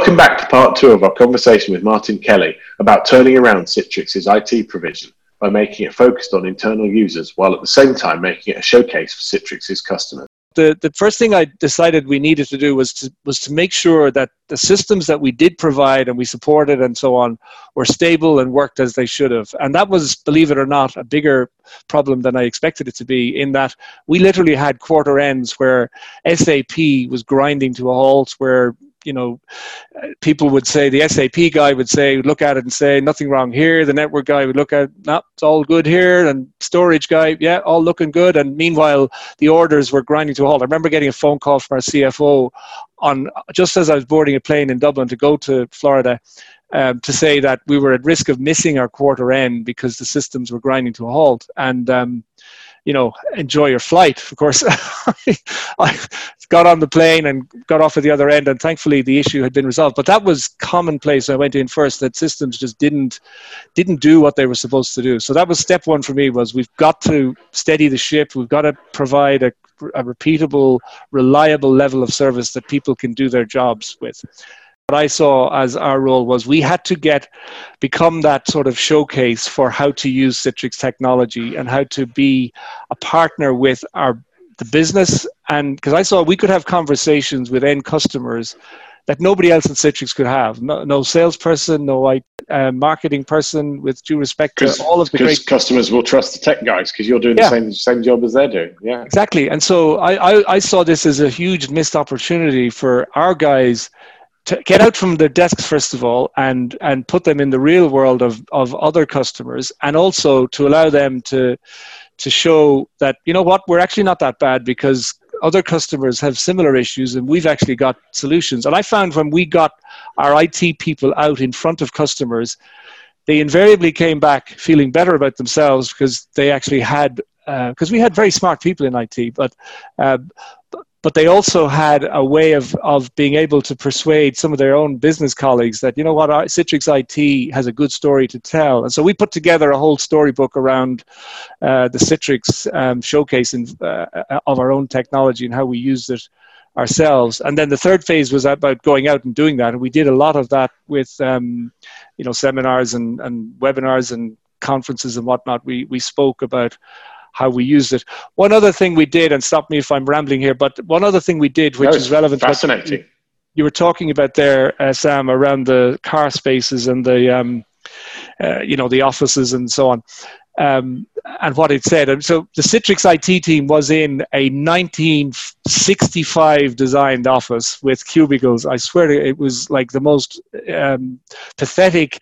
Welcome back to part two of our conversation with Martin Kelly about turning around Citrix's IT provision by making it focused on internal users while at the same time making it a showcase for Citrix's customers. The, the first thing I decided we needed to do was to, was to make sure that the systems that we did provide and we supported and so on were stable and worked as they should have. And that was, believe it or not, a bigger problem than I expected it to be, in that we literally had quarter ends where SAP was grinding to a halt, where you know, people would say the SAP guy would say, look at it and say nothing wrong here. The network guy would look at, no, it's all good here. And storage guy, yeah, all looking good. And meanwhile, the orders were grinding to a halt. I remember getting a phone call from our CFO on just as I was boarding a plane in Dublin to go to Florida. Um, to say that we were at risk of missing our quarter end because the systems were grinding to a halt. And um, you know, enjoy your flight. Of course, I got on the plane and got off at the other end, and thankfully the issue had been resolved. But that was commonplace. I went in first that systems just didn't didn't do what they were supposed to do. So that was step one for me. Was we've got to steady the ship. We've got to provide a, a repeatable, reliable level of service that people can do their jobs with what I saw as our role was we had to get become that sort of showcase for how to use Citrix technology and how to be a partner with our the business and because I saw we could have conversations with end customers that nobody else in Citrix could have. No, no salesperson, no uh, marketing person. With due respect to all of the great customers will trust the tech guys because you're doing yeah. the same same job as they're doing. Yeah, exactly. And so I, I, I saw this as a huge missed opportunity for our guys to get out from their desks first of all and and put them in the real world of of other customers and also to allow them to to show that you know what we're actually not that bad because other customers have similar issues and we've actually got solutions. And i found when we got our it people out in front of customers they invariably came back feeling better about themselves because they actually had because uh, we had very smart people in IT, but uh, but they also had a way of, of being able to persuade some of their own business colleagues that you know what Citrix IT has a good story to tell, and so we put together a whole storybook around uh, the Citrix um, showcase in, uh, of our own technology and how we used it ourselves. And then the third phase was about going out and doing that, and we did a lot of that with um, you know seminars and, and webinars and conferences and whatnot. We we spoke about how we used it. One other thing we did, and stop me if I'm rambling here, but one other thing we did, which is relevant. Fascinating. You were talking about there, uh, Sam, around the car spaces and the, um, uh, you know, the offices and so on. Um, and what it said. And so the Citrix IT team was in a 1965 designed office with cubicles. I swear it was like the most um, pathetic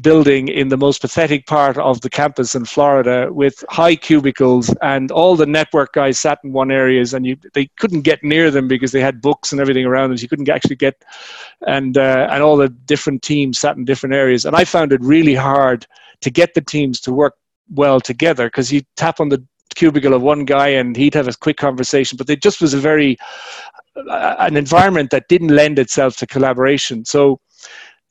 building in the most pathetic part of the campus in Florida with high cubicles and all the network guys sat in one areas and you they couldn't get near them because they had books and everything around them. So you couldn't actually get and uh, and all the different teams sat in different areas. And I found it really hard to get the teams to work well together because you tap on the cubicle of one guy and he'd have a quick conversation, but it just was a very uh, an environment that didn't lend itself to collaboration. So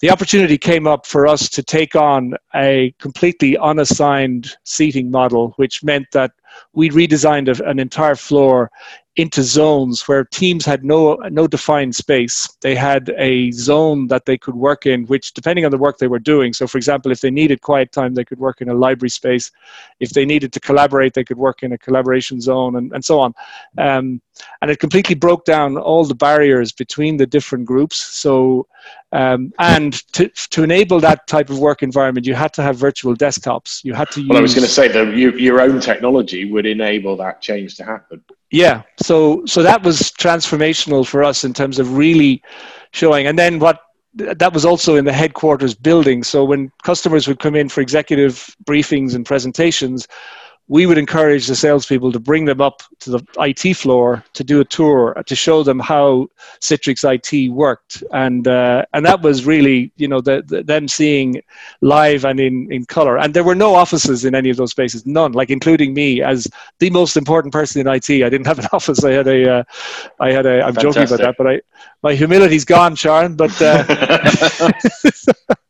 the opportunity came up for us to take on a completely unassigned seating model, which meant that we redesigned an entire floor into zones where teams had no no defined space. They had a zone that they could work in, which depending on the work they were doing. So, for example, if they needed quiet time, they could work in a library space. If they needed to collaborate, they could work in a collaboration zone, and, and so on. Um, and it completely broke down all the barriers between the different groups. So, um, and to, to enable that type of work environment, you had to have virtual desktops. You had to. Use, well, I was going to say that you, your own technology would enable that change to happen. Yeah, so so that was transformational for us in terms of really showing. And then what that was also in the headquarters building. So when customers would come in for executive briefings and presentations, we would encourage the salespeople to bring them up to the IT floor to do a tour to show them how Citrix IT worked, and uh, and that was really you know the, the, them seeing live and in in color. And there were no offices in any of those spaces, none. Like including me as the most important person in IT, I didn't have an office. I had a, uh, I had a. I'm Fantastic. joking about that, but I my humility's gone, Sharon. But. Uh,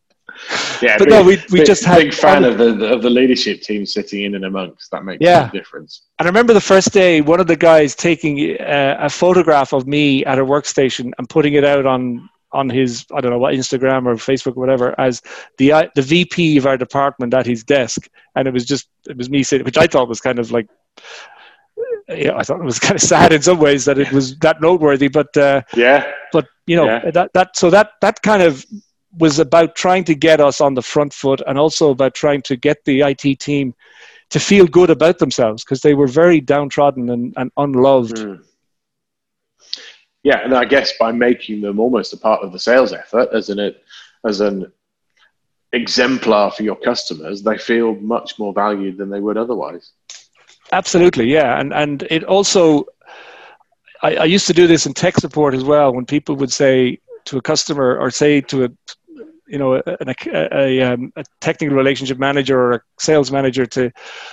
yeah, but big, no, we, we big, just had big fan of the of the leadership team sitting in and amongst. That makes yeah. a difference. And I remember the first day, one of the guys taking uh, a photograph of me at a workstation and putting it out on on his I don't know what Instagram or Facebook or whatever as the uh, the VP of our department at his desk, and it was just it was me sitting, which I thought was kind of like. Yeah, I thought it was kind of sad in some ways that it was that noteworthy, but uh, yeah, but you know Yeah. that that so that that kind of was about trying to get us on the front foot, and also about trying to get the IT team to feel good about themselves because they were very downtrodden and, and unloved. Mm. Yeah, and I guess by making them almost a part of the sales effort as an as an exemplar for your customers, they feel much more valued than they would otherwise. Absolutely, yeah, and and it also, I, I used to do this in tech support as well. When people would say to a customer or say to a, you know, a, a, a, um, a technical relationship manager or a sales manager to,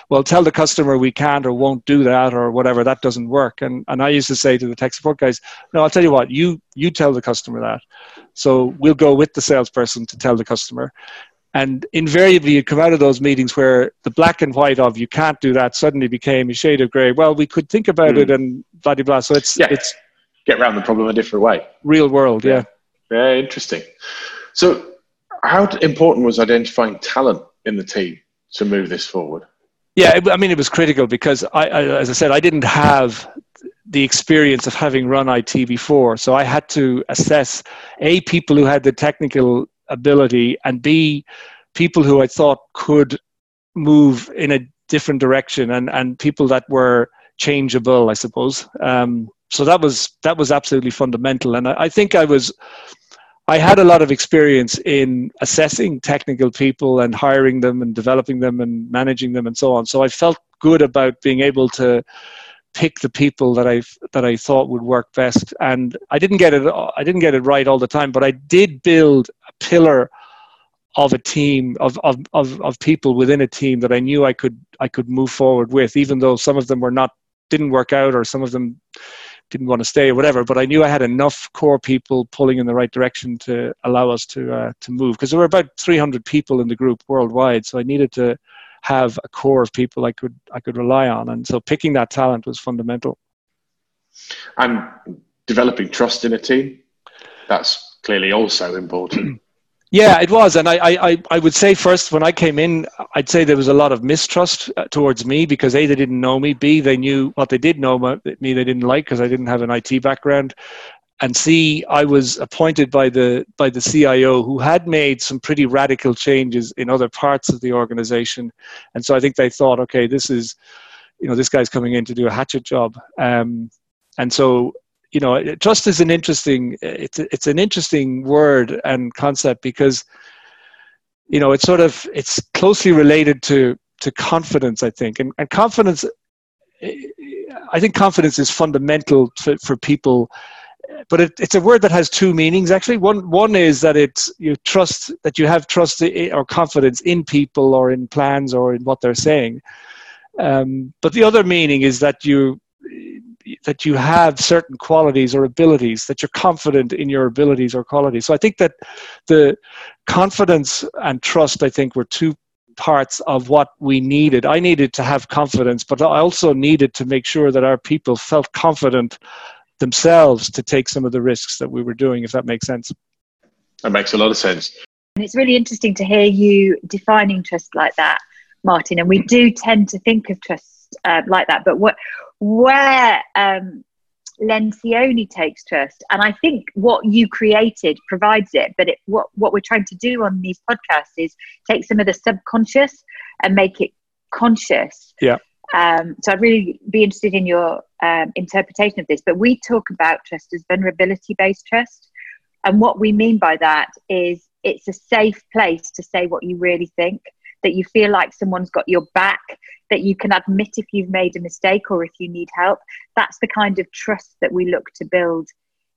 well, tell the customer we can't or won't do that or whatever that doesn't work. And and I used to say to the tech support guys, no, I'll tell you what, you you tell the customer that. So we'll go with the salesperson to tell the customer. And invariably, you come out of those meetings where the black and white of you can't do that suddenly became a shade of grey. Well, we could think about Mm. it and blah blah blah. So it's Yeah. it's Get around the problem a different way. real world, yeah. Very interesting. So, how important was identifying talent in the team to move this forward? Yeah, I mean, it was critical because I, I, as I said, I didn't have the experience of having run IT before, so I had to assess a people who had the technical ability, and b people who I thought could move in a different direction, and and people that were changeable, I suppose. Um, so that was that was absolutely fundamental, and I, I think I was. I had a lot of experience in assessing technical people and hiring them and developing them and managing them and so on. So I felt good about being able to pick the people that I that I thought would work best. And I didn't get it I didn't get it right all the time, but I did build a pillar of a team of, of, of, of people within a team that I knew I could I could move forward with, even though some of them were not didn't work out or some of them didn't want to stay or whatever. But I knew I had enough core people pulling in the right direction to allow us to uh, to move because there were about 300 people in the group worldwide, so I needed to have a core of people I could I could rely on, and so picking that talent was fundamental. And developing trust in a team, that's clearly also important. Yeah, it was, and I, I, I would say first when I came in, I'd say there was a lot of mistrust uh, towards me because a they didn't know me, b they knew what they did know me they didn't like because I didn't have an IT background, and c I was appointed by the by the CIO who had made some pretty radical changes in other parts of the organization, and so I think they thought, okay, this is, you know, this guy's coming in to do a hatchet job, um, and so you know trust is an interesting it's it's an interesting word and concept because you know it's sort of it's closely related to to confidence i think. And, and confidence i think confidence is fundamental for, for people but it, it's a word that has two meanings actually. One one is that it's you trust that you have trust or confidence in people or in plans or in what they're saying. Um, but the other meaning is that you that you have certain qualities or abilities that you're confident in your abilities or qualities so i think that the confidence and trust i think were two parts of what we needed i needed to have confidence but i also needed to make sure that our people felt confident themselves to take some of the risks that we were doing if that makes sense That makes a lot of sense. And it's really interesting to hear you defining trust like that, Martin. And we do tend to think of trust uh, like that, but what where um, Lencioni takes trust, and I think what you created provides it. But it, what what we're trying to do on these podcasts is take some of the subconscious and make it conscious. Yeah. Um, so I'd really be interested in your um, interpretation of this. But we talk about trust as vulnerability based trust. And what we mean by that is it's a safe place to say what you really think, that you feel like someone's got your back, that you can admit if you've made a mistake or if you need help. That's the kind of trust that we look to build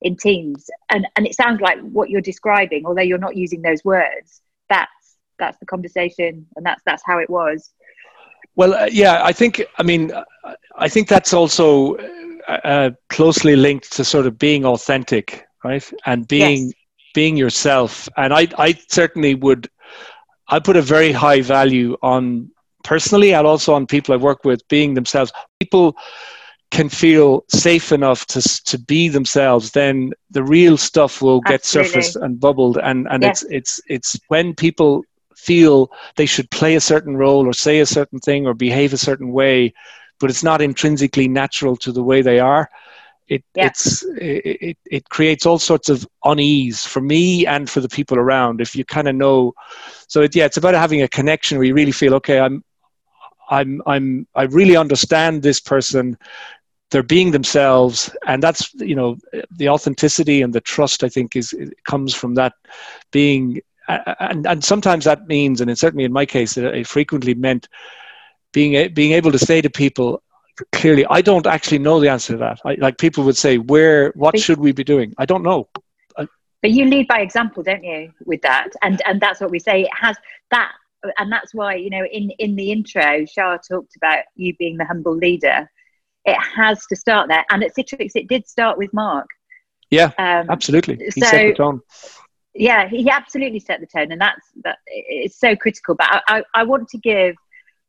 in teams. And and it sounds like what you're describing, although you're not using those words, that's that's the conversation and that's that's how it was. Well, uh, yeah, I think. I mean, uh, I think that's also uh, uh, closely linked to sort of being authentic, right, and being Yes. being yourself. And I, I certainly would. I put a very high value on personally, and also on people I work with being themselves. People can feel safe enough to to be themselves, then the real stuff will get Absolutely. surfaced and bubbled. And and Yes. it's it's it's when people feel they should play a certain role or say a certain thing or behave a certain way, but it's not intrinsically natural to the way they are. It Yeah. it's it, it it creates all sorts of unease for me and for the people around. If you kind of know, so it, yeah, it's about having a connection where you really feel okay. I'm I'm I'm I really understand this person. They're being themselves, and that's you know the authenticity and the trust. I think is comes from that being, and and sometimes that means, and it certainly in my case, it, it frequently meant being being able to say to people clearly, I don't actually know the answer to that. I, like people would say, where what But- should we be doing? I don't know. but you lead by example don't you with that and and that's what we say it has that and that's why you know in in the intro shah talked about you being the humble leader it has to start there and at citrix it did start with mark Yeah, um, absolutely. He So- set the tone. yeah he absolutely set the tone and that's that it's so critical but i i, I want to give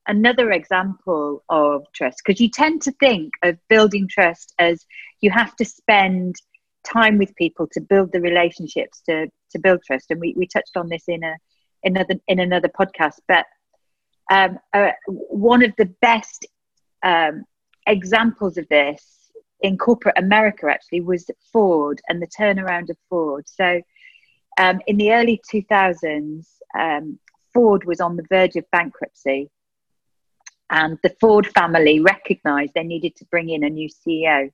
another example of trust because you tend to think of building trust as you have to spend time with people to build the relationships to to build trust and we, we touched on this in a another in another podcast but um, uh, one of the best um, examples of this in corporate America actually was Ford and the turnaround of Ford. So um, in the early 2000s, um, Ford was on the verge of bankruptcy, and the Ford family recognized they needed to bring in a new CEO.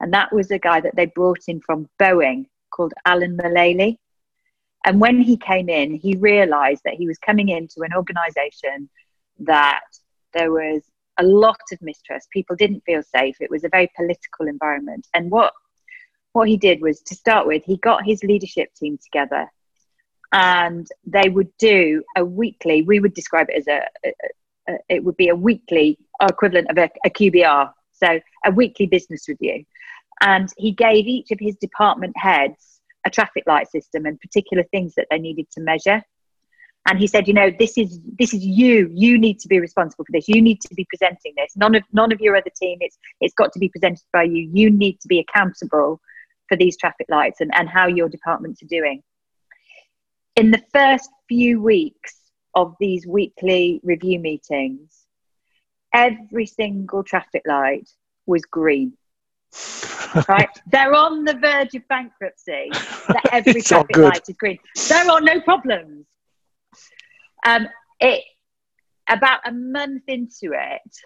And that was a guy that they brought in from Boeing called Alan Mulally. And when he came in, he realized that he was coming into an organization that there was a lot of mistrust. People didn't feel safe. It was a very political environment. And what what he did was to start with, he got his leadership team together and they would do a weekly, we would describe it as a, a it would be a weekly equivalent of a, a QBR. So a weekly business review. And he gave each of his department heads a traffic light system and particular things that they needed to measure and he said you know this is this is you you need to be responsible for this you need to be presenting this none of none of your other team it's it's got to be presented by you you need to be accountable for these traffic lights and, and how your departments are doing in the first few weeks of these weekly review meetings every single traffic light was green. Right? They're on the verge of bankruptcy that every traffic light is green. There are no problems. Um, it about a month into it,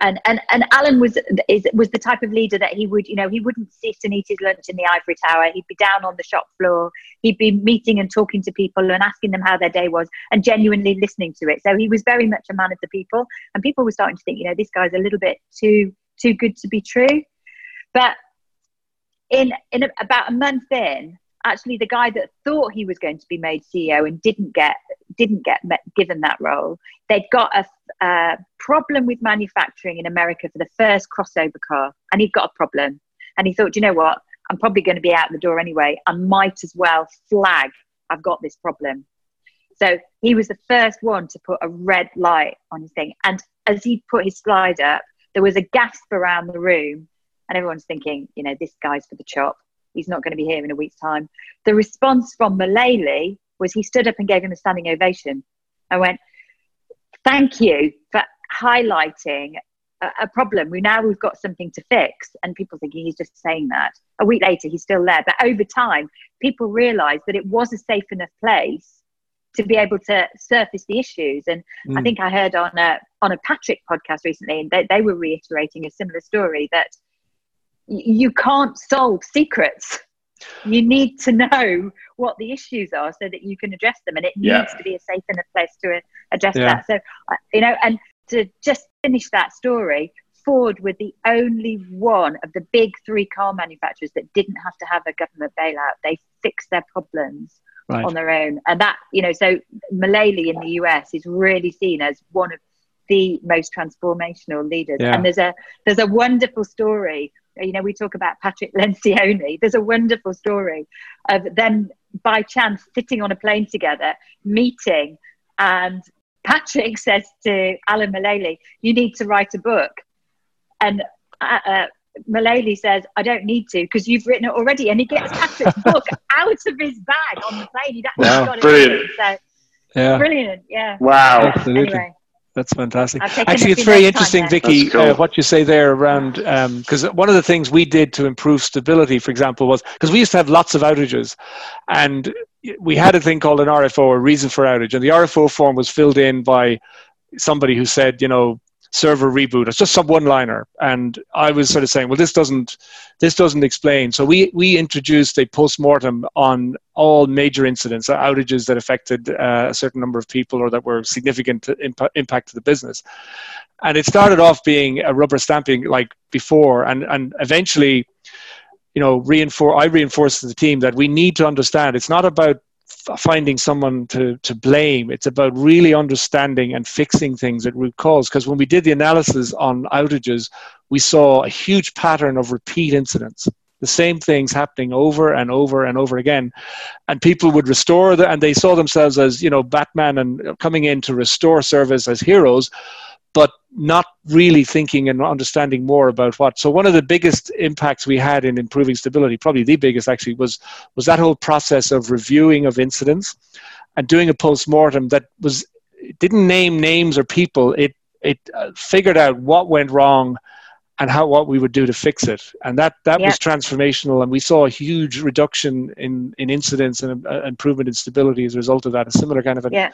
and and and Alan was is was the type of leader that he would you know he wouldn't sit and eat his lunch in the ivory tower. He'd be down on the shop floor. He'd be meeting and talking to people and asking them how their day was and genuinely listening to it. So he was very much a man of the people, and people were starting to think you know this guy's a little bit too too good to be true, but in in a, about a month in actually the guy that thought he was going to be made CEO and didn't get didn't get given that role. They'd got a, a problem with manufacturing in America for the first crossover car, and he'd got a problem. And he thought, you know what? I'm probably going to be out the door anyway. I might as well flag I've got this problem. So he was the first one to put a red light on his thing. And as he put his slide up, there was a gasp around the room, and everyone's thinking, you know, this guy's for the chop. He's not going to be here in a week's time. The response from Mulally was he stood up and gave him a standing ovation. I went, thank you for highlighting a, a problem. We now we've got something to fix, and people thinking he's just saying that. A week later, he's still there. But over time, people realised that it was a safe enough place to be able to surface the issues. And I Mm. think I heard on a on a Patrick podcast recently, and they, they were reiterating a similar story that y- you can't solve secrets. You need to know what the issues are so that you can address them, and it Yeah. needs to be a safe enough place to uh, address Yeah. that. So, you know, and to just finish that story, Ford were the only one of the big three car manufacturers that didn't have to have a government bailout. They fixed their problems Right. on their own. And that, you know, so Mulally in the US is really seen as one of the most transformational leaders. Yeah. And there's a there's a wonderful story. You know, we talk about Patrick Lencioni. There's a wonderful story of them by chance sitting on a plane together, meeting, and Patrick says to Alan Mulally, "You need to write a book." And uh, uh, Mulally says, I don't need to because you've written it already. And he gets Patrick's book out of his bag on the plane. He'd actually Wow. got it. Brilliant. So, Yeah, brilliant. Yeah. Wow. absolutely. Anyway, That's fantastic. Actually, it's very interesting, there. Vicky, cool. uh, what you say there around because one of the things we did to improve stability, for example, was because we used to have lots of outages, and we had a thing called an RFO, a reason for outage, and the RFO form was filled in by somebody who said, you know, server reboot. It's just some one-liner, and I was sort of saying, well, this doesn't this doesn't explain. So we we introduced a post-mortem on all major incidents, uh, outages that affected uh, a certain number of people or that were significant to impa- impact to the business. And it started off being a rubber stamping like before, and and eventually, you know, reinforce I reinforced to the team that we need to understand it's not about finding someone to, to blame. It's about really understanding and fixing things at root cause. Because when we did the analysis on outages, we saw a huge pattern of repeat incidents. The same things happening over and over and over again, and people would restore the, and they saw themselves as you know Batman and coming in to restore service as heroes, but not really thinking and understanding more about what. So one of the biggest impacts we had in improving stability, probably the biggest actually, was was that whole process of reviewing of incidents and doing a post-mortem that was it didn't name names or people. It it uh, figured out what went wrong and how what we would do to fix it, and that that Yeah. was transformational. And we saw a huge reduction in in incidents and uh, improvement in stability as a result of that. A similar kind of a Yeah.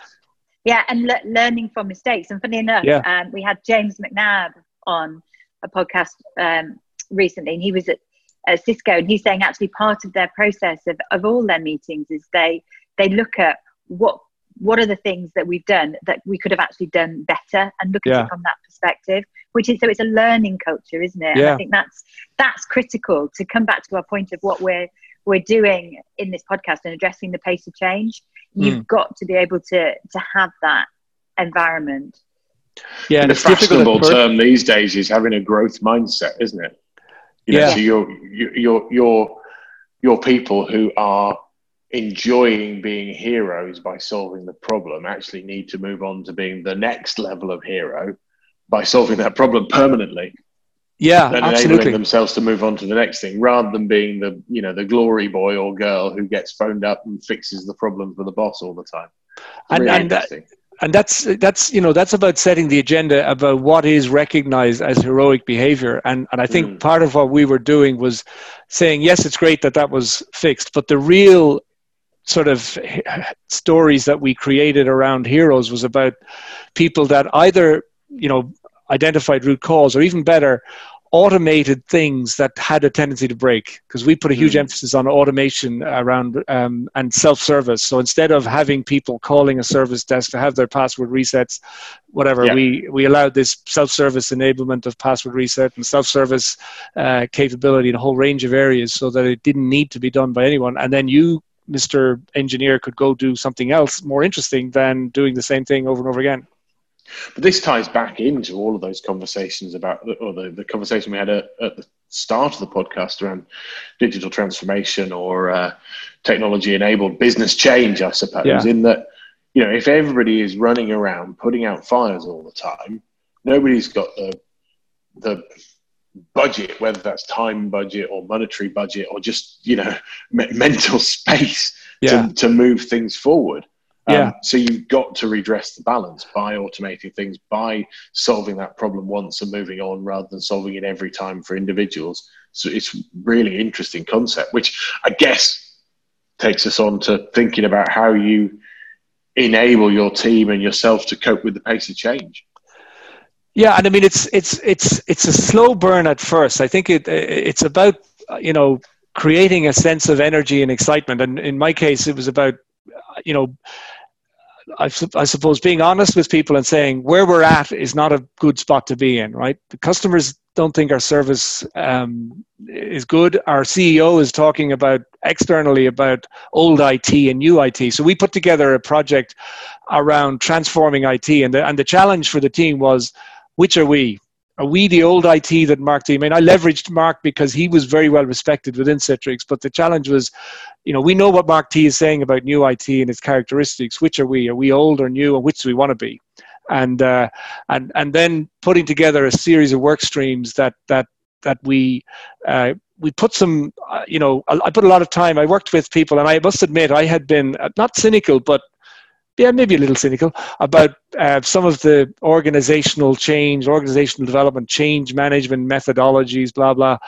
Yeah, and le- learning from mistakes. And funny enough, Yeah. um, we had James McNabb on a podcast um, recently, and he was at, at Cisco, and he's saying actually part of their process of, of all their meetings is they they look at what what are the things that we've done that we could have actually done better, and look at Yeah. it from that perspective. Which is so it's a learning culture, isn't it? And Yeah. I think that's that's critical to come back to our point of what we're we're doing in this podcast and addressing the pace of change you've Mm. got to be able to to have that environment yeah, and the it's difficult at fashionable first. term these days is having a growth mindset, isn't it? You know, Yeah. so you're you- you're you're you're people who are enjoying being heroes by solving the problem actually need to move on to being the next level of hero by solving that problem permanently Yeah, and enabling absolutely. themselves to move on to the next thing rather than being the you know the glory boy or girl who gets phoned up and fixes the problem for the boss all the time And- Really and that- and that's that's you know that's about setting the agenda about what is recognized as heroic behavior and and i think Mm. part of what we were doing was saying yes it's great that that was fixed but the real sort of stories that we created around heroes was about people that either you know identified root cause or even better automated things that had a tendency to break because we put a huge Mm. emphasis on automation around um, and self-service so instead of having people calling a service desk to have their password resets whatever Yeah. we we allowed this self-service enablement of password reset and self-service uh, capability in a whole range of areas so that it didn't need to be done by anyone and then you mr engineer could go do something else more interesting than doing the same thing over and over again But this ties back into all of those conversations about, or the, the conversation we had at, at the start of the podcast around digital transformation or uh, technology enabled business change, I suppose, Yeah. in that, you know, if everybody is running around putting out fires all the time, nobody's got the, the budget, whether that's time budget or monetary budget or just, you know, me- mental space yeah to, to move things forward. Um, Yeah. so you've got to redress the balance by automating things, by solving that problem once and moving on rather than solving it every time for individuals. So it's really interesting concept, which I guess takes us on to thinking about how you enable your team and yourself to cope with the pace of change. Yeah, and I mean it's it's it's it's a slow burn at first. I think it it's about you know creating a sense of energy and excitement. And in my case, it was about you know I, I suppose being honest with people and saying where we're at is not a good spot to be in. Right, the customers don't think our service um, is good. Our CEO is talking about externally about old IT and new IT. So we put together a project around transforming IT, and the and the challenge for the team was which are we? Are we the old IT that Mark D? I mean, I leveraged Mark because he was very well respected within Citrix, but the challenge was, you know, we know what Mark T is saying about new IT and its characteristics. Which are we? Are we old or new, and which do we want to be? And uh, and and then putting together a series of work streams that that that we uh, we put some, uh, you know, I, I, put a lot of time. I worked with people, and I must admit, I had been uh, not cynical, but yeah, maybe a little cynical about uh, some of the organizational change, organizational development, change management methodologies, blah blah,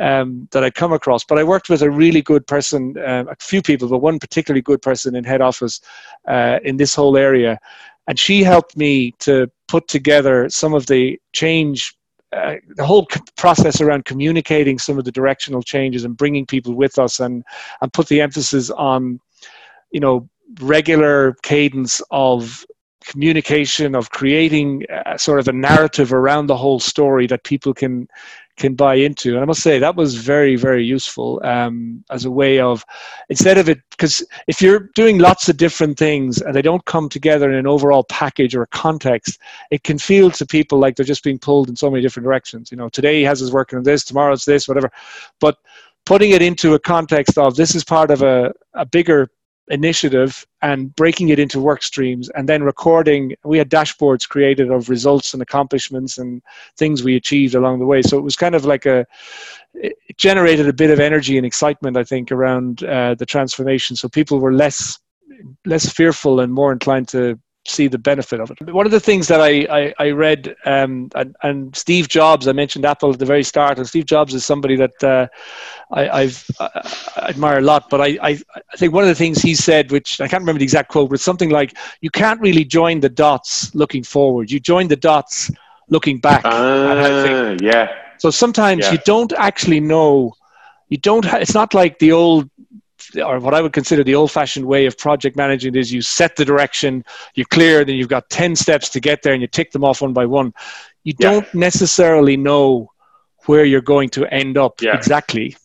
um, that I come across. But I worked with a really good person, uh, a few people, but one particularly good person in head office uh, in this whole area, and she helped me to put together some of the change uh, the whole process around communicating some of the directional changes and bringing people with us and and put the emphasis on you know regular cadence of communication of creating a, sort of a narrative around the whole story that people can can buy into. And I must say that was very, very useful um, as a way of instead of it because if you're doing lots of different things and they don't come together in an overall package or a context, it can feel to people like they're just being pulled in so many different directions. You know, today he has his working on this, tomorrow it's this, whatever. But putting it into a context of this is part of a, a bigger initiative and breaking it into work streams and then recording. We had dashboards created of results and accomplishments and things we achieved along the way. So it was kind of like a it generated a bit of energy and excitement i think around uh, the transformation. So people were less less fearful and more inclined to see the benefit of it. One of the things that I, I, I read, um, and, and, Steve Jobs, I mentioned Apple at the very start, and Steve Jobs is somebody that uh, I, have I admire a lot. But I, I, I, think one of the things he said, which I can't remember the exact quote, but something like, "You can't really join the dots looking forward. You join the dots looking back." Uh, yeah. So sometimes yeah. you don't actually know. You don't. Ha- it's not like the old or what I would consider the old-fashioned way of project managing is you set the direction, you're clear, then you've got ten steps to get there, and you tick them off one by one. You yeah. don't necessarily know where you're going to end up yeah. exactly,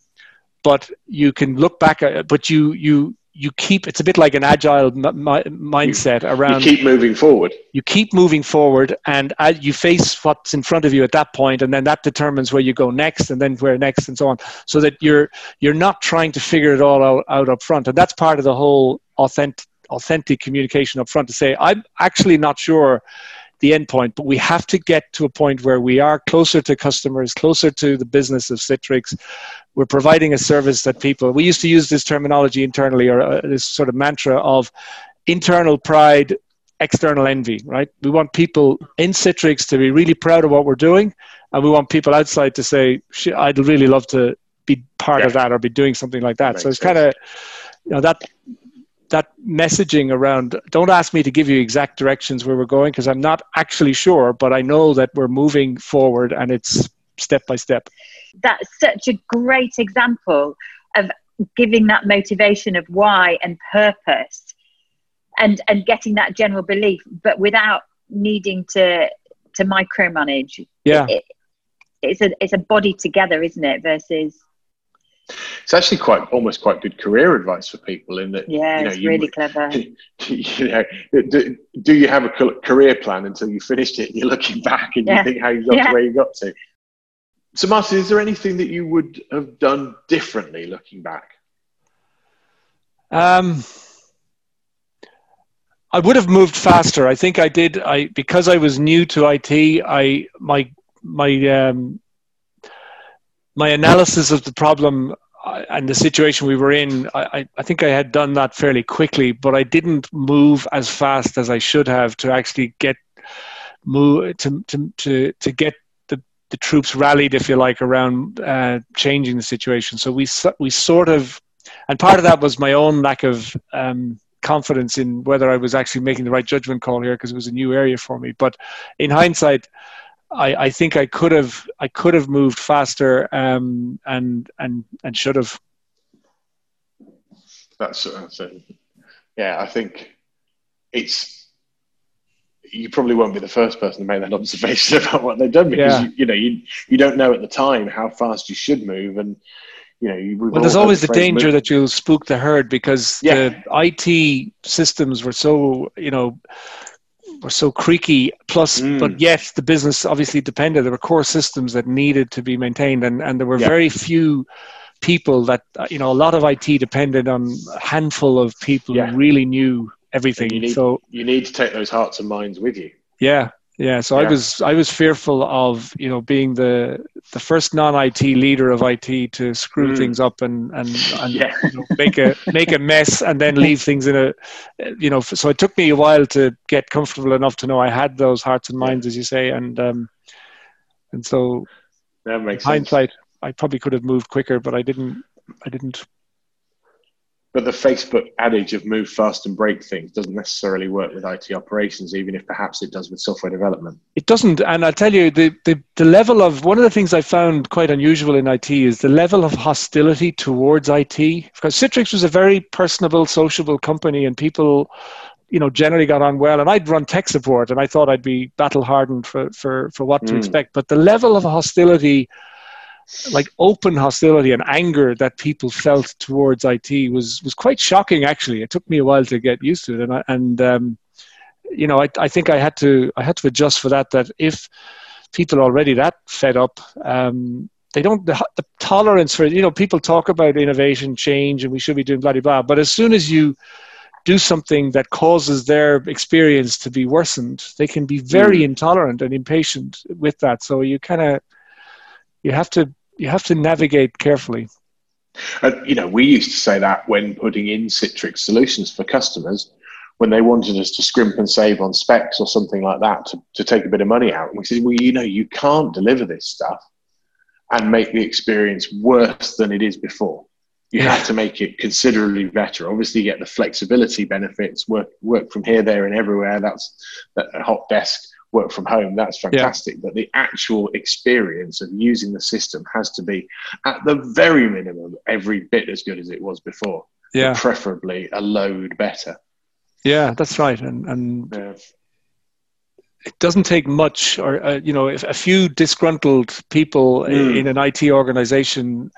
but you can look back at. But you you you keep it's a bit like an agile m- mindset around you keep moving forward. You keep moving forward and as you face what's in front of you at that point and then that determines where you go next and then where next and so on. So that you're you're not trying to figure it all out, out up front. And that's part of the whole authentic authentic communication up front to say i'm actually not sure the endpoint, but we have to get to a point where we are closer to customers, closer to the business of Citrix. We're providing a service that people, we used to use this terminology internally or uh, this sort of mantra of internal pride, external envy, right? We want people in Citrix to be really proud of what we're doing, and we want people outside to say, I'd really love to be part yeah. of that or be doing something like that. so it's kind of, you know, that that messaging around don't ask me to give you exact directions where we're going because i'm not actually sure but i know that we're moving forward and it's step by step. That's such a great example of giving that motivation of why and purpose and and getting that general belief but without needing to to micromanage. Yeah. It, it's a it's a body together isn't it versus it's actually quite almost quite good career advice for people in that yeah you know, it's you, really clever you know do, do, you have a career plan until you finished it and you're looking back and yeah. you think how you got yeah. to where you got to so martin is there anything that you would have done differently looking back um I would have moved faster. I think I did. I because I was new to IT. I my my um, my analysis of the problem uh, and the situation we were in, I, I think I had done that fairly quickly, but I didn't move as fast as I should have to actually get move to to to, to get the, the troops rallied, if you like, around uh, changing the situation. So we we sort of, and part of that was my own lack of. Um, confidence in whether I was actually making the right judgment call here because it was a new area for me. But in hindsight, I, I think I could have I could have moved faster um, and and and should have. That's, that's a, yeah. I think it's you probably won't be the first person to make that observation about what they've done because yeah. you, you, know you you don't know at the time how fast you should move and you know. you, well, there's always the danger move. that you'll spook the herd because yeah. the IT systems were so you know were so creaky. Plus, mm. but yet the business obviously depended. There were core systems that needed to be maintained, and, and there were yeah. very few people that uh, you know. A lot of IT depended on a handful of people yeah. who really knew everything. You need, so you need to take those hearts and minds with you. Yeah, Yeah, so yeah. I was I was fearful of you know being the the first non IT leader of IT to screw mm. things up and and, and yeah. you know, make a make a mess and then leave things in a you know so it took me a while to get comfortable enough to know I had those hearts and minds as you say and um and so that makes hindsight sense. I probably could have moved quicker but I didn't I didn't but the Facebook adage of move fast and break things doesn't necessarily work with IT operations, even if perhaps it does with software development. It doesn't. And I'll tell you, the, the, the level of one of the things I found quite unusual in IT is the level of hostility towards IT. Because Citrix was a very personable, sociable company, and people you know generally got on well and i'd run tech support and i thought i'd be battle hardened for for for what mm. to expect but the level of hostility like open hostility and anger that people felt towards IT was was quite shocking. Actually, it took me a while to get used to it, and I, and um, you know I, I think I had to I had to adjust for that. That if people are already that fed up, um, they don't the, the, tolerance for you know people talk about innovation, change, and we should be doing blah blah blah. But as soon as you do something that causes their experience to be worsened, they can be very mm. intolerant and impatient with that. So you kind of you have to you have to navigate carefully. Uh, you know, we used to say that when putting in Citrix solutions for customers, when they wanted us to scrimp and save on specs or something like that to, to take a bit of money out. And we said, well, you know, you can't deliver this stuff and make the experience worse than it is before. You yeah. have to make it considerably better. Obviously, you get the flexibility benefits, work work from here, there, and everywhere. That's that hot desk work from home, that's fantastic. Yeah. But the actual experience of using the system has to be, at the very minimum, every bit as good as it was before. Yeah. Preferably a load better. Yeah, that's right. And, and yeah. it doesn't take much, or, uh, you know, if a few disgruntled people mm. in an IT organization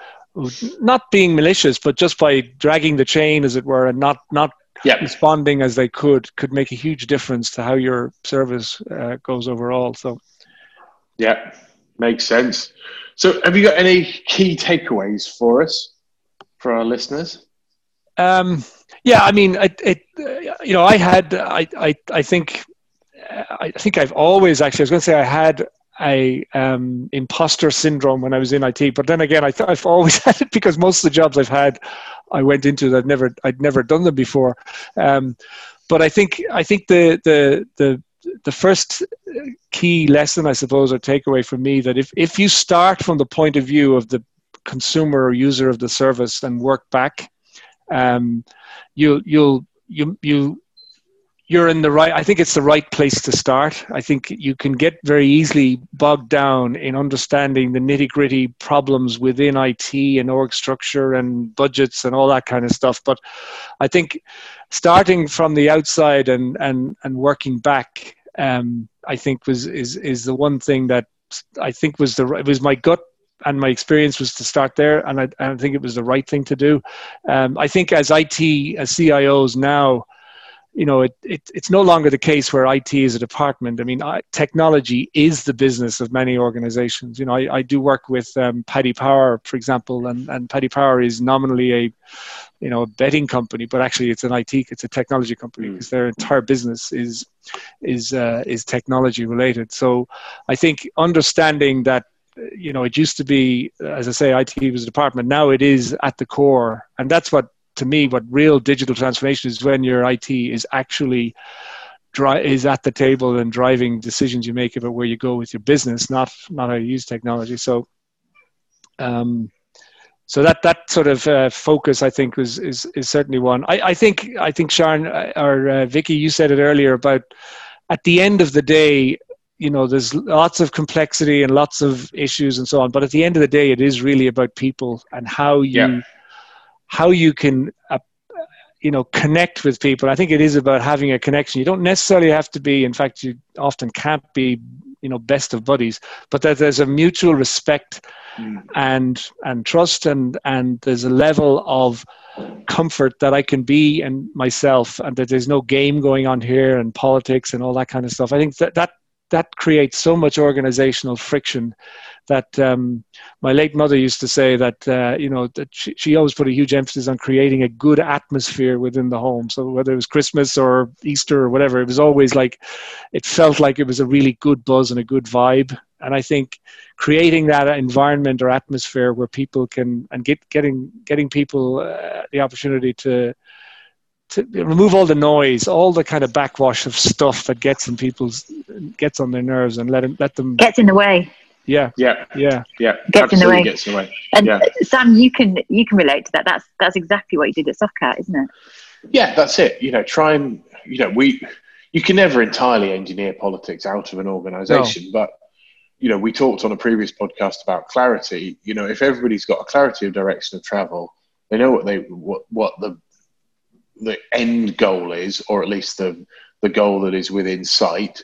not being malicious, but just by dragging the chain, as it were, and not not yep. responding as they could could make a huge difference to how your service uh, goes overall. So, yeah, makes sense. So, have you got any key takeaways for us for our listeners? Um, yeah, I mean, it, it, you know, I had, I, I, I think, I think I've always actually, I was going to say I had a um, imposter syndrome when I was in IT. But then again, I th- I've always had it because most of the jobs I've had, I went into that never I'd never done them before. Um, but I think I think the the the the first key lesson, I suppose, or takeaway for me that if if you start from the point of view of the consumer or user of the service and work back, um, you'll you'll you you you're in the right i think it's the right place to start i think you can get very easily bogged down in understanding the nitty gritty problems within it and org structure and budgets and all that kind of stuff but i think starting from the outside and and and working back um, i think was is is the one thing that i think was the it was my gut and my experience was to start there, and I, I think it was the right thing to do. Um, I think as IT, as CIOs now, you know, it, it, it's no longer the case where IT is a department. I mean, I, technology is the business of many organizations. You know, I, I do work with um, Paddy Power, for example, and, and Paddy Power is nominally a, you know, a betting company, but actually it's an IT, it's a technology company because mm. their entire business is, is, uh, is technology related. So I think understanding that you know, it used to be, as I say, IT was a department. Now it is at the core, and that's what to me, what real digital transformation is when your IT is actually dri- is at the table and driving decisions you make about where you go with your business, not not how you use technology. So, um, so that that sort of uh, focus, I think, is is certainly one. I, I think I think Sharon uh, or uh, Vicky, you said it earlier about at the end of the day, you know there's lots of complexity and lots of issues and so on but at the end of the day it is really about people and how you yeah how you can uh, you know connect with people. I think it is about having a connection. You don't necessarily have to be in fact you often can't be you know best of buddies but that there's a mutual respect mm. and and trust and and there's a level of comfort that i can be and myself and that there's no game going on here and politics and all that kind of stuff. I think that that that creates so much organizational friction that um, my late mother used to say that uh, you know that she, she, always put a huge emphasis on creating a good atmosphere within the home. So whether it was Christmas or Easter or whatever, it was always like it felt like it was a really good buzz and a good vibe. And I think creating that environment or atmosphere where people can and get getting getting people uh, the opportunity to to remove all the noise, all the kind of backwash of stuff that gets in people's gets on their nerves, and let them let them gets in the way. Yeah, yeah, yeah, yeah. Gets in the way. Gets in the way. And yeah. Uh, Sam, you can you can relate to that. That's that's exactly what you did at Softcat, isn't it? Yeah, that's it. You know, try and you know we you can never entirely engineer politics out of an organisation, no. but you know we talked on a previous podcast about clarity. You know, if everybody's got a clarity of direction of travel, they know what they what what the the end goal is, or at least the the goal that is within sight.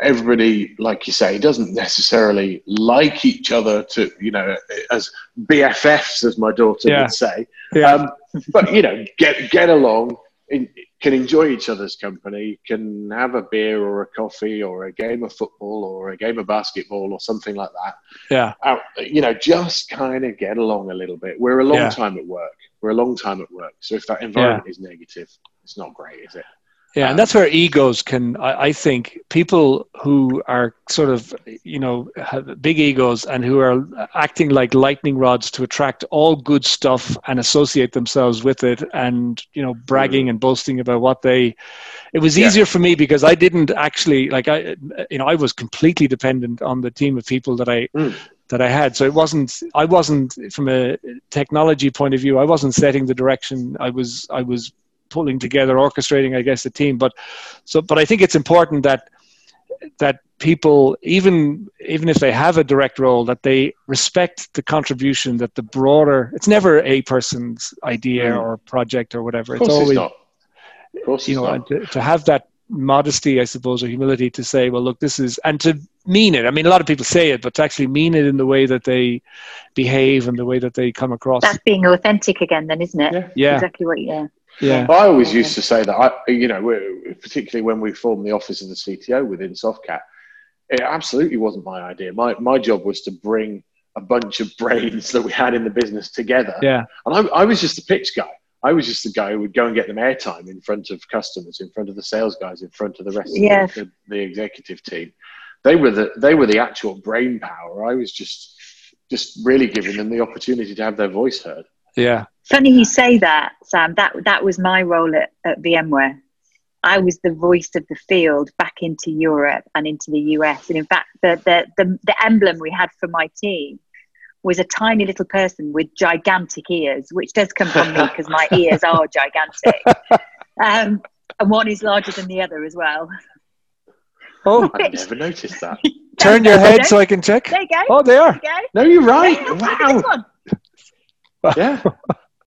Everybody, like you say, doesn't necessarily like each other to, you know, as BFFs, as my daughter yeah. would say. Yeah. Um, but you know, get get along, in, can enjoy each other's company, can have a beer or a coffee or a game of football or a game of basketball or something like that. Yeah. You know, just kind of get along a little bit. We're a long yeah. time at work. We're a long time at work. So if that environment is negative, it's not great, is it? Yeah, and that's where egos can. I, I, think people who are sort of, you know, have big egos and who are acting like lightning rods to attract all good stuff and associate themselves with it, and you know, bragging mm. and boasting about what they. It was easier yeah. for me because I didn't actually like I, you know, I was completely dependent on the team of people that I. Mm. That I had, so it wasn't. I wasn't from a technology point of view. I wasn't setting the direction. I was. I was pulling together, orchestrating, I guess, the team. But so, but I think it's important that that people, even even if they have a direct role, that they respect the contribution that the broader. It's never a person's idea mm. or project or whatever. It's always, it's you know, and to, to have that modesty, I suppose, or humility to say, well, look, this is, and to mean it. I mean, a lot of people say it, but to actually mean it in the way that they behave and the way that they come across. That's being authentic again, then, isn't it? Yeah. yeah. Exactly what, yeah. Yeah. I always used to say that, I, you know, particularly when we formed the office of the CTO within Softcat, it absolutely wasn't my idea. My, my job was to bring a bunch of brains that we had in the business together. Yeah. And I, I was just a pitch guy. I was just the guy who would go and get them airtime in front of customers, in front of the sales guys, in front of the rest yeah. of the, the, executive team. They were the they were the actual brain power. I was just just really giving them the opportunity to have their voice heard. Yeah, Funny you say that, Sam. That that was my role at, at VMware. I was the voice of the field back into Europe and into the US. And in fact, the, the, the, the emblem we had for my team was a tiny little person with gigantic ears, which does come from me because my ears are gigantic. Um, and one is larger than the other as well. Oh, I never noticed that. Turn your head so I can check. There you go. Oh, they are. You no, you're right. wow. Yeah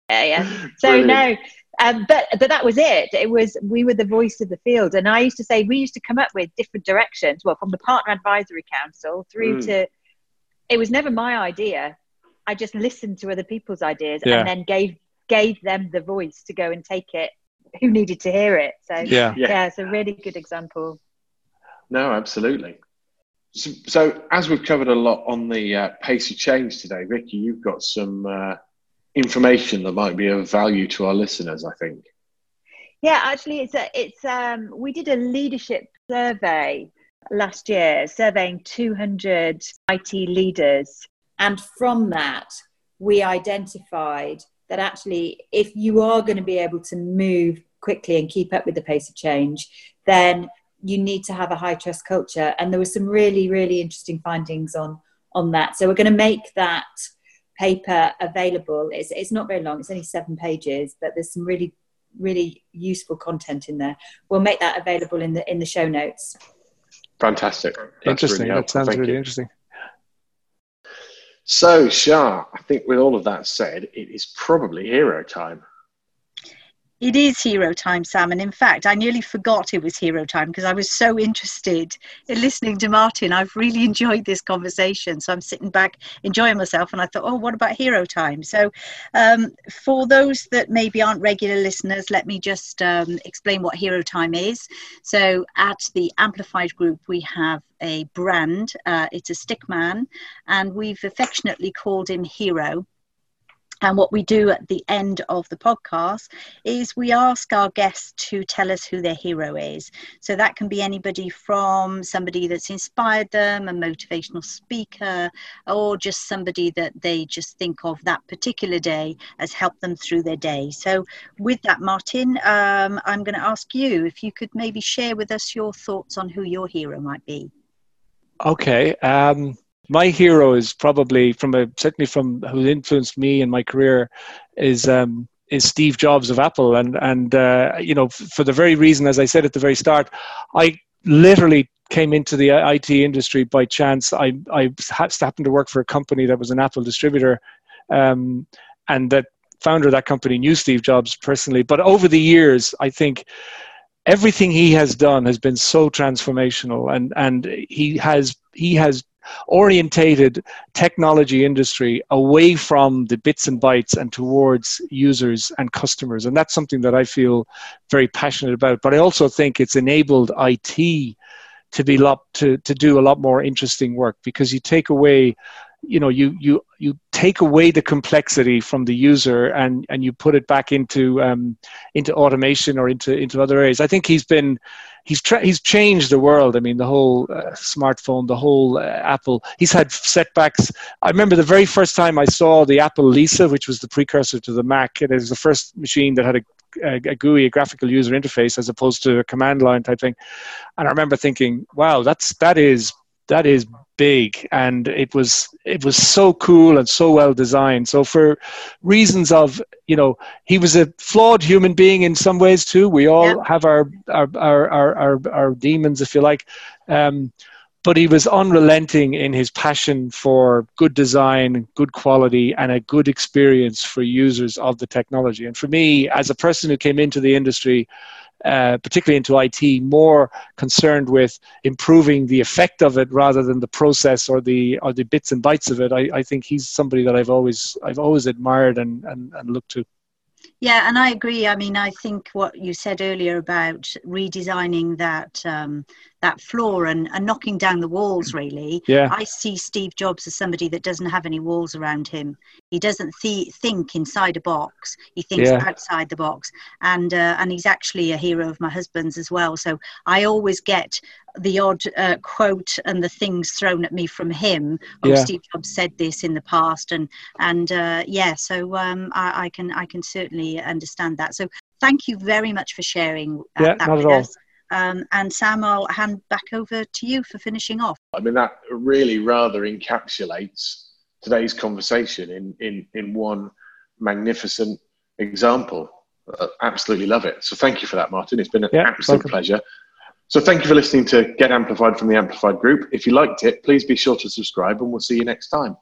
yeah, yeah. So no, um, but but that was it. It was we were the voice of the field, and I used to say we used to come up with different directions. Well, from the partner advisory council through mm. to, it was never my idea. I just listened to other people's ideas yeah. and then gave gave them the voice to go and take it. Who needed to hear it? So yeah, yeah, yeah it's a really good example. No, absolutely. So, so, as we've covered a lot on the uh, pace of change today, Vicky, you've got some uh, information that might be of value to our listeners, I think. Yeah, actually, it's a, it's um, we did a leadership survey last year, surveying 200 IT leaders, and from that, we identified that actually, if you are going to be able to move quickly and keep up with the pace of change, then you need to have a high trust culture. And there were some really, really interesting findings on on that. So we're going to make that paper available. It's, it's not very long, it's only seven pages, but there's some really, really useful content in there. We'll make that available in the, in the show notes. Fantastic. That's interesting. Really that sounds Thank really you. interesting. So, Shah, I think with all of that said, it is probably hero time. It is hero time, Sam. And in fact, I nearly forgot it was hero time because I was so interested in listening to Martin. I've really enjoyed this conversation. So I'm sitting back enjoying myself. And I thought, oh, what about hero time? So um, for those that maybe aren't regular listeners, let me just um, explain what hero time is. So at the Amplified Group, we have a brand, uh, it's a stick man, and we've affectionately called him Hero and what we do at the end of the podcast is we ask our guests to tell us who their hero is. So that can be anybody from somebody that's inspired them, a motivational speaker, or just somebody that they just think of that particular day as helped them through their day. So, with that, Martin, um, I'm going to ask you if you could maybe share with us your thoughts on who your hero might be. Okay. Um my hero is probably from a certainly from who influenced me in my career is um, is Steve Jobs of Apple, and and uh, you know for the very reason, as I said at the very start, I literally came into the IT industry by chance. I I happened to work for a company that was an Apple distributor, um, and that founder of that company knew Steve Jobs personally. But over the years, I think everything he has done has been so transformational, and and he has he has orientated technology industry away from the bits and bytes and towards users and customers. And that's something that I feel very passionate about. But I also think it's enabled IT to be lot to, to do a lot more interesting work because you take away you know you you you take away the complexity from the user and and you put it back into um, into automation or into into other areas i think he's been he's tra- he's changed the world. I mean, the whole uh, smartphone, the whole uh, Apple. He's had setbacks. I remember the very first time I saw the Apple Lisa, which was the precursor to the Mac. It was the first machine that had a, a, GUI, a graphical user interface, as opposed to a command line type thing. And I remember thinking, "Wow, that's that is that is big and it was it was so cool and so well designed so for reasons of you know he was a flawed human being in some ways too we all yeah. have our our, our our, our our demons if you like um, but he was unrelenting in his passion for good design, good quality, and a good experience for users of the technology. And for me, as a person who came into the industry uh, particularly into IT, more concerned with improving the effect of it rather than the process or the or the bits and bytes of it. I, I think he's somebody that I've always I've always admired and, and, and looked to. Yeah, and I agree. I mean, I think what you said earlier about redesigning that um, that floor and, and knocking down the walls really yeah. i see steve jobs as somebody that doesn't have any walls around him he doesn't th- think inside a box he thinks yeah. outside the box and uh, and he's actually a hero of my husband's as well so i always get the odd uh, quote and the things thrown at me from him oh yeah. steve jobs said this in the past and and uh, yeah so um, I, I, can i can certainly understand that so thank you very much for sharing uh, yeah, not at all. Us. Um, and Sam, I'll hand back over to you for finishing off. I mean, that really rather encapsulates today's conversation in, in, in one magnificent example. Uh, absolutely love it. So thank you for that, Martin. It's been an yeah, absolute welcome. pleasure. So thank you for listening to Get Amplified from the Amplified Group. If you liked it, please be sure to subscribe and we'll see you next time.